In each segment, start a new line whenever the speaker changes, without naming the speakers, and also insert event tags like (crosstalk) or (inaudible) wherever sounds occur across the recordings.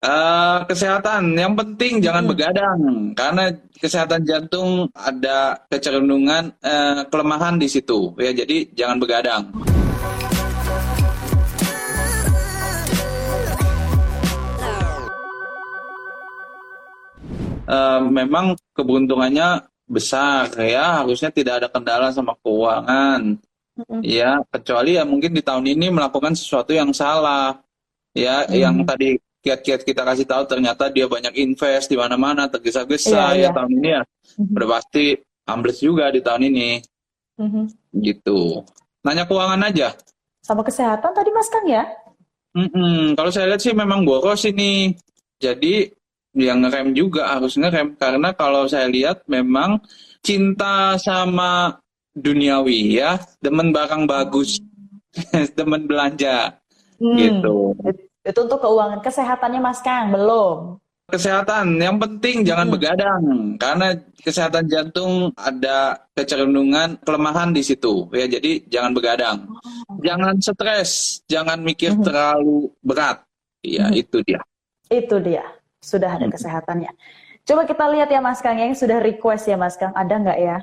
Uh, kesehatan. Yang penting jangan hmm. begadang. Karena kesehatan jantung ada kecenderungan uh, kelemahan di situ. Ya jadi jangan begadang. Uh, memang keberuntungannya besar. Ya harusnya tidak ada kendala sama keuangan. Hmm. Ya kecuali ya mungkin di tahun ini melakukan sesuatu yang salah. Ya hmm. yang tadi kiat-kiat kita kasih tahu ternyata dia banyak invest di mana-mana tergesa-gesa iya, ya iya. tahun ini ya mm-hmm. udah pasti ambles juga di tahun ini mm-hmm. gitu nanya keuangan aja
sama kesehatan tadi mas Kang ya
Mm-mm. kalau saya lihat sih memang boros ini jadi yang ngerem juga harus ngerem karena kalau saya lihat memang cinta sama duniawi ya demen barang bagus (laughs) demen belanja hmm. gitu
itu untuk keuangan kesehatannya Mas Kang belum?
Kesehatan yang penting jangan hmm. begadang karena kesehatan jantung ada kecenderungan kelemahan di situ ya jadi jangan begadang. Oh. Jangan stres, jangan mikir hmm. terlalu berat. Ya hmm. itu dia.
Itu dia. Sudah ada hmm. kesehatannya. Coba kita lihat ya Mas Kang yang sudah request ya Mas Kang ada nggak ya?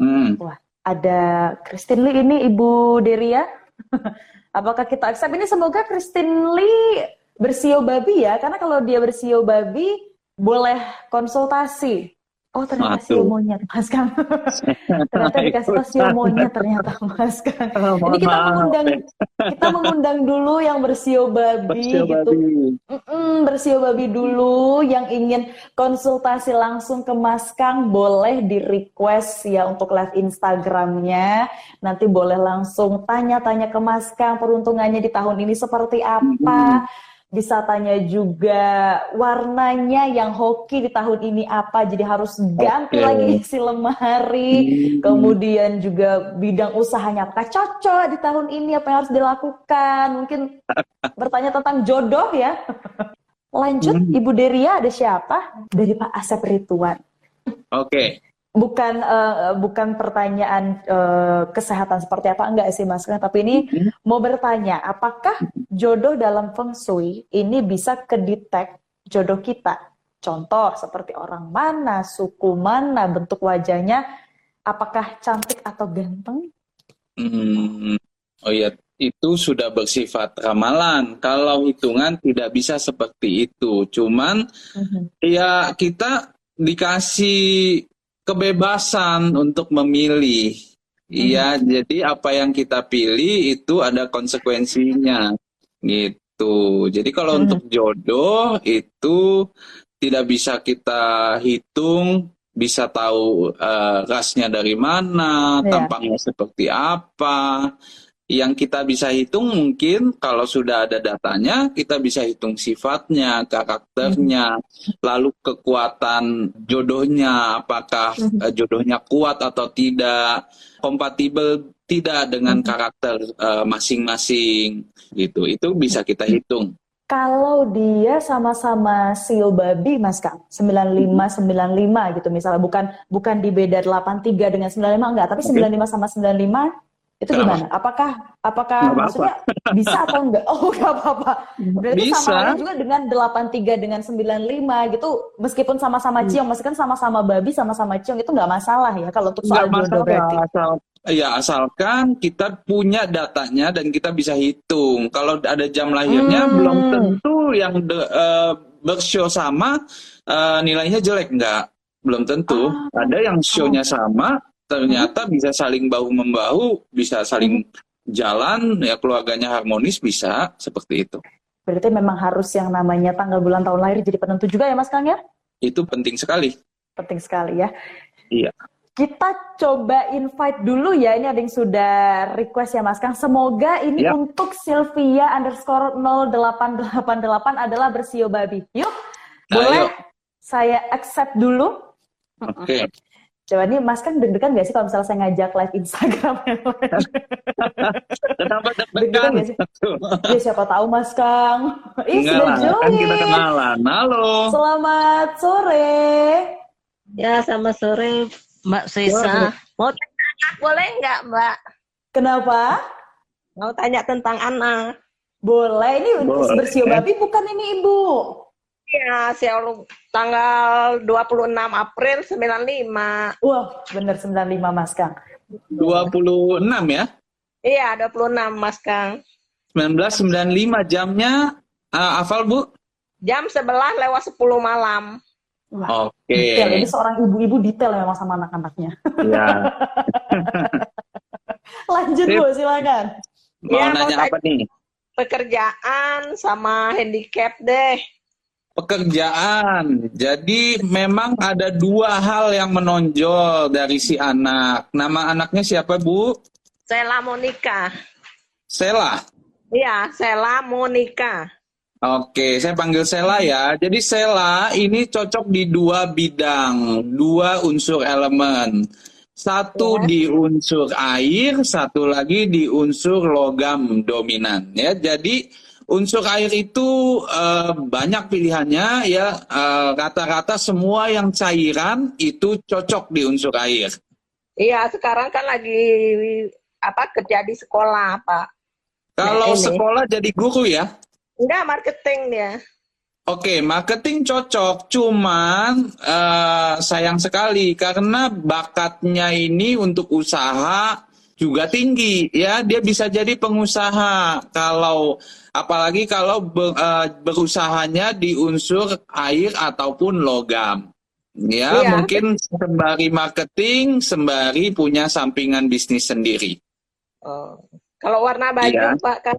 Hmm. Wah, ada Christine Lee ini Ibu Deria. (laughs) Apakah kita accept? Ini semoga Christine Lee bersio babi ya, karena kalau dia bersio babi boleh konsultasi Oh ternyata Matu. monyet Mas Kang. (laughs) ternyata dikasih tahu sio monyet ternyata Mas Kang. (laughs) Oh, Ini kita mengundang kita mengundang dulu yang bersio babi bersio gitu. Babi. Mm -mm, bersio babi dulu yang ingin konsultasi langsung ke Mas Kang boleh di request ya untuk live Instagramnya. Nanti boleh langsung tanya-tanya ke Mas Kang peruntungannya di tahun ini seperti apa. -hmm bisa tanya juga warnanya yang hoki di tahun ini apa jadi harus ganti okay. lagi isi lemari hmm. kemudian juga bidang usahanya apakah cocok di tahun ini apa yang harus dilakukan mungkin (laughs) bertanya tentang jodoh ya lanjut hmm. Ibu Deria ada siapa dari Pak Asep Rituan
oke okay
bukan uh, bukan pertanyaan uh, kesehatan seperti apa enggak sih Mas tapi ini mm-hmm. mau bertanya apakah jodoh dalam feng shui ini bisa kedetek jodoh kita contoh seperti orang mana suku mana bentuk wajahnya apakah cantik atau ganteng
hmm. oh iya itu sudah bersifat ramalan kalau hitungan tidak bisa seperti itu cuman mm-hmm. ya kita dikasih kebebasan untuk memilih. Iya, hmm. jadi apa yang kita pilih itu ada konsekuensinya, gitu. Jadi kalau hmm. untuk jodoh itu tidak bisa kita hitung, bisa tahu uh, rasnya dari mana, yeah. tampangnya seperti apa, yang kita bisa hitung mungkin kalau sudah ada datanya kita bisa hitung sifatnya, karakternya, hmm. lalu kekuatan jodohnya, apakah hmm. jodohnya kuat atau tidak, kompatibel tidak dengan hmm. karakter eh, masing-masing uh, gitu. Itu bisa kita hitung.
Kalau dia sama-sama sio babi Mas Kang, 95 95 gitu misalnya bukan bukan di beda 83 dengan 95 enggak, tapi 95 sama 95 itu Kenapa? gimana? Apakah apakah gak maksudnya apa -apa. bisa atau enggak? (laughs) Oh, enggak apa-apa. Berarti bisa. sama juga dengan 83 dengan 95 gitu meskipun sama-sama hmm. ciong, meskipun sama-sama babi sama-sama ciong itu enggak masalah ya kalau untuk soal jodoh berarti.
Asal, ya asalkan kita punya datanya dan kita bisa hitung. Kalau ada jam lahirnya hmm. belum tentu yang de, uh, bershow sama uh, nilainya jelek enggak. Belum tentu. Ah. Ada yang show-nya sama ternyata bisa saling bahu membahu, bisa saling jalan, ya keluarganya harmonis bisa seperti itu.
Berarti memang harus yang namanya tanggal bulan tahun lahir jadi penentu juga ya Mas Kang ya?
Itu penting sekali.
Penting sekali ya.
Iya.
Kita coba invite dulu ya, ini ada yang sudah request ya Mas Kang. Semoga ini ya. untuk Sylvia underscore 0888 adalah bersio babi. Yuk, boleh Ayo. saya accept dulu.
Oke. Okay.
Coba nih Mas kan deg-degan gak sih kalau misalnya saya ngajak live Instagram
Kenapa (laughs) deg-degan?
gak sih? Ya siapa tahu Mas Kang.
Ih sudah join. Kan kita kenalan. Halo.
Selamat sore.
Ya sama sore Mbak Sisa. Mau tanya boleh nggak Mbak?
Kenapa?
Mau tanya tentang anak.
Boleh. Ini Boleh. bersio babi bukan ini Ibu?
Iya, Seoul tanggal 26 April 95.
Wah, bener 95 Mas Kang.
26 ya?
Iya, 26 Mas Kang.
1995 jamnya uh, hafal Bu?
Jam 11 lewat 10 malam.
Oke. Okay. Detail. Ini seorang ibu-ibu detail memang sama anak-anaknya. Iya. (laughs) Lanjut Bu, silakan.
Mau ya, nanya mau apa nih?
Pekerjaan sama handicap deh
pekerjaan. Jadi memang ada dua hal yang menonjol dari si anak. Nama anaknya siapa, Bu?
Sela Monica.
Sela?
Iya, Sela Monica.
Oke, saya panggil Sela ya. Jadi Sela ini cocok di dua bidang, dua unsur elemen. Satu ya. di unsur air, satu lagi di unsur logam dominan ya. Jadi Unsur air itu uh, banyak pilihannya ya rata rata-rata semua yang cairan itu cocok di unsur air.
Iya, sekarang kan lagi apa kerja di sekolah, Pak.
Kalau nah, sekolah jadi guru ya?
Enggak, marketing dia.
Oke, marketing cocok, cuman uh, sayang sekali karena bakatnya ini untuk usaha juga tinggi ya dia bisa jadi pengusaha kalau apalagi kalau ber, uh, berusahanya di unsur air ataupun logam ya iya. mungkin sembari marketing sembari punya sampingan bisnis sendiri
oh. kalau warna baju ya. pak kan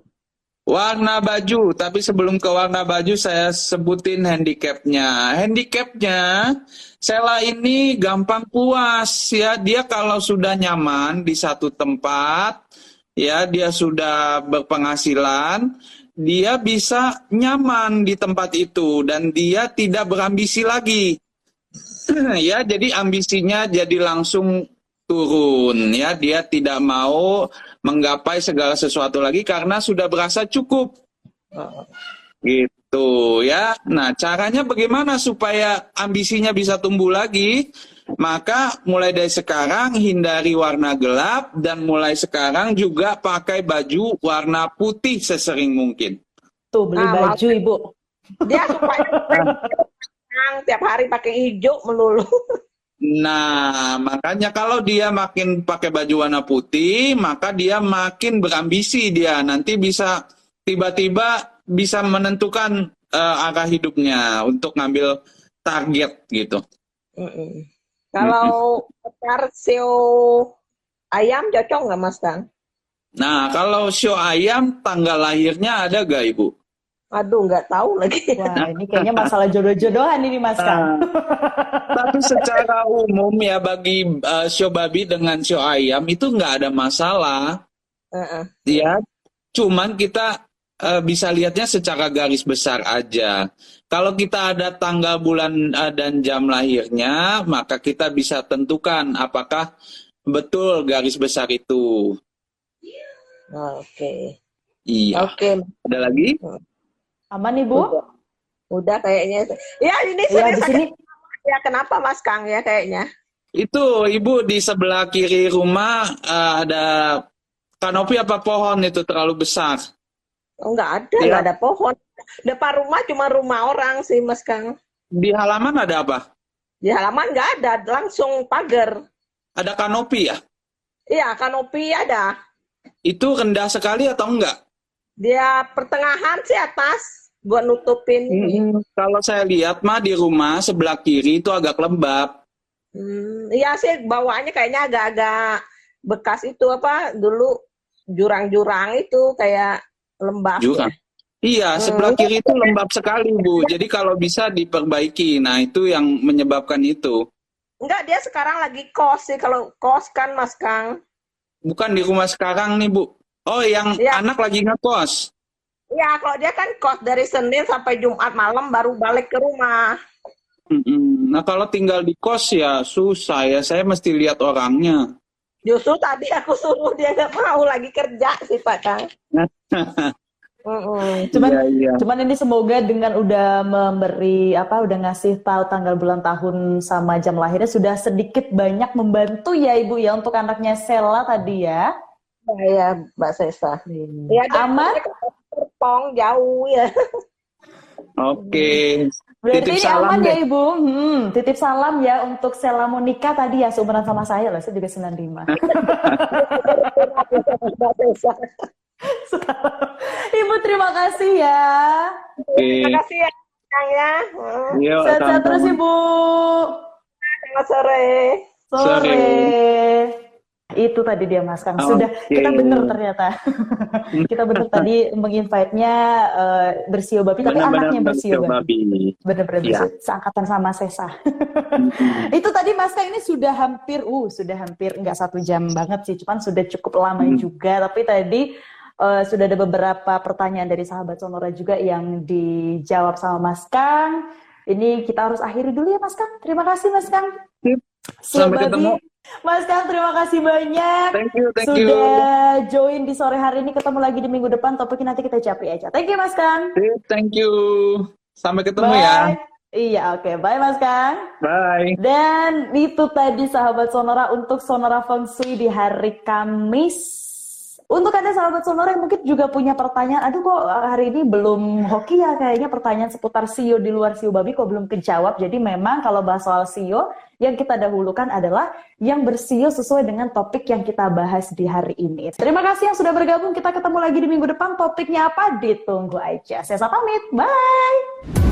Warna baju, tapi sebelum ke warna baju saya sebutin handicapnya. Handicapnya, Sela ini gampang puas ya. Dia kalau sudah nyaman di satu tempat, ya dia sudah berpenghasilan, dia bisa nyaman di tempat itu dan dia tidak berambisi lagi. (clears throat) ya, jadi ambisinya jadi langsung turun ya. Dia tidak mau menggapai segala sesuatu lagi karena sudah berasa cukup. Gitu ya. Nah, caranya bagaimana supaya ambisinya bisa tumbuh lagi? Maka mulai dari sekarang hindari warna gelap dan mulai sekarang juga pakai baju warna putih sesering mungkin.
Tuh beli nah, baju Ibu.
Dia supaya (laughs) (laughs) tiap hari pakai hijau melulu.
Nah, makanya kalau dia makin pakai baju warna putih, maka dia makin berambisi dia. Nanti bisa tiba-tiba bisa menentukan uh, arah hidupnya untuk ngambil target gitu.
Mm -mm. Kalau sio ayam cocok nggak Mas Kang?
Nah, kalau sio ayam tanggal lahirnya ada gak Ibu?
Aduh, nggak tahu lagi.
Wah, ini kayaknya masalah jodoh-jodohan ini, Mas Kang. Nah,
tapi secara umum ya bagi uh, show babi dengan show ayam itu nggak ada masalah. Uh-uh. Ya, cuman kita uh, bisa lihatnya secara garis besar aja. Kalau kita ada tanggal bulan uh, dan jam lahirnya, maka kita bisa tentukan apakah betul garis besar itu.
Oke. Okay.
Iya. Oke. Okay. Ada lagi?
Aman nih Bu?
Udah, Udah kayaknya. Ya ini ya, di sini. Ya kenapa Mas Kang ya kayaknya?
Itu Ibu di sebelah kiri rumah uh, ada kanopi apa pohon itu terlalu besar?
Oh, enggak ada, ya. enggak ada pohon. Depan rumah cuma rumah orang sih Mas Kang.
Di halaman ada apa?
Di halaman enggak ada, langsung pagar.
Ada kanopi ya?
Iya, kanopi ada.
Itu rendah sekali atau enggak?
Dia pertengahan sih atas buat nutupin.
Hmm, kalau saya lihat mah di rumah sebelah kiri itu agak lembab.
Hmm, iya sih bawaannya kayaknya agak-agak bekas itu apa dulu jurang-jurang itu kayak lembab.
Jurang. Ya. Iya, hmm. sebelah kiri itu lembab sekali, Bu. Jadi kalau bisa diperbaiki. Nah, itu yang menyebabkan itu.
Enggak, dia sekarang lagi kos sih. Kalau kos kan, Mas Kang.
Bukan di rumah sekarang nih, Bu. Oh, yang ya. anak lagi ngekos.
Iya, kalau dia kan kos dari Senin sampai Jumat malam baru balik ke rumah.
Nah, kalau tinggal di kos ya susah ya. Saya mesti lihat orangnya.
Justru tadi aku suruh dia nggak mau lagi kerja sih Pak Kang. (laughs)
Mm-mm. Cuman, iya, iya. cuman ini semoga dengan udah memberi apa, udah ngasih tahu tanggal bulan tahun sama jam lahirnya sudah sedikit banyak membantu ya ibu ya untuk anaknya Sela tadi ya.
Ya, Mbak Sesa. Ya,
aman?
Terpong jauh ya.
Oke.
Berarti titip ini salam aman ya, deh. ya Ibu. Hmm, titip salam ya untuk Sela Monika tadi ya seumuran sama saya loh, saya juga 95. (laughs) Ibu terima kasih ya.
Terima kasih ya, ya.
Sehat-sehat terus Ibu.
Selamat sore.
Sore. sore. Itu tadi dia Mas Kang. Sudah okay. kita benar ternyata. (laughs) kita benar tadi menginvite-nya uh, bersio babi tapi anaknya bersio babi. Benar-benar ya. seangkatan sama Sesa. (laughs) Itu tadi Mas Kang ini sudah hampir uh sudah hampir enggak satu jam banget sih, cuman sudah cukup lama hmm. juga tapi tadi uh, sudah ada beberapa pertanyaan dari sahabat Sonora juga yang dijawab sama Mas Kang. Ini kita harus akhiri dulu ya Mas Kang. Terima kasih Mas Kang.
Sampai ketemu.
Mas Kang, terima kasih banyak.
Thank you, thank
Sudah you. Sudah join di sore hari ini. Ketemu lagi di minggu depan. Topiknya nanti kita capek aja. Thank you, Mas Kang.
Thank you. Sampai ketemu ya. Bye. ya.
Iya, oke. Okay. Bye, Mas Kang.
Bye.
Dan itu tadi sahabat Sonora untuk Sonora Feng Shui di hari Kamis untuk Anda sahabat Sonora yang mungkin juga punya pertanyaan, aduh kok hari ini belum hoki ya kayaknya pertanyaan seputar SEO di luar SEO babi kok belum kejawab. Jadi memang kalau bahas soal SEO, yang kita dahulukan adalah yang bersio sesuai dengan topik yang kita bahas di hari ini. Terima kasih yang sudah bergabung. Kita ketemu lagi di minggu depan. Topiknya apa? Ditunggu aja. Saya pamit. Bye.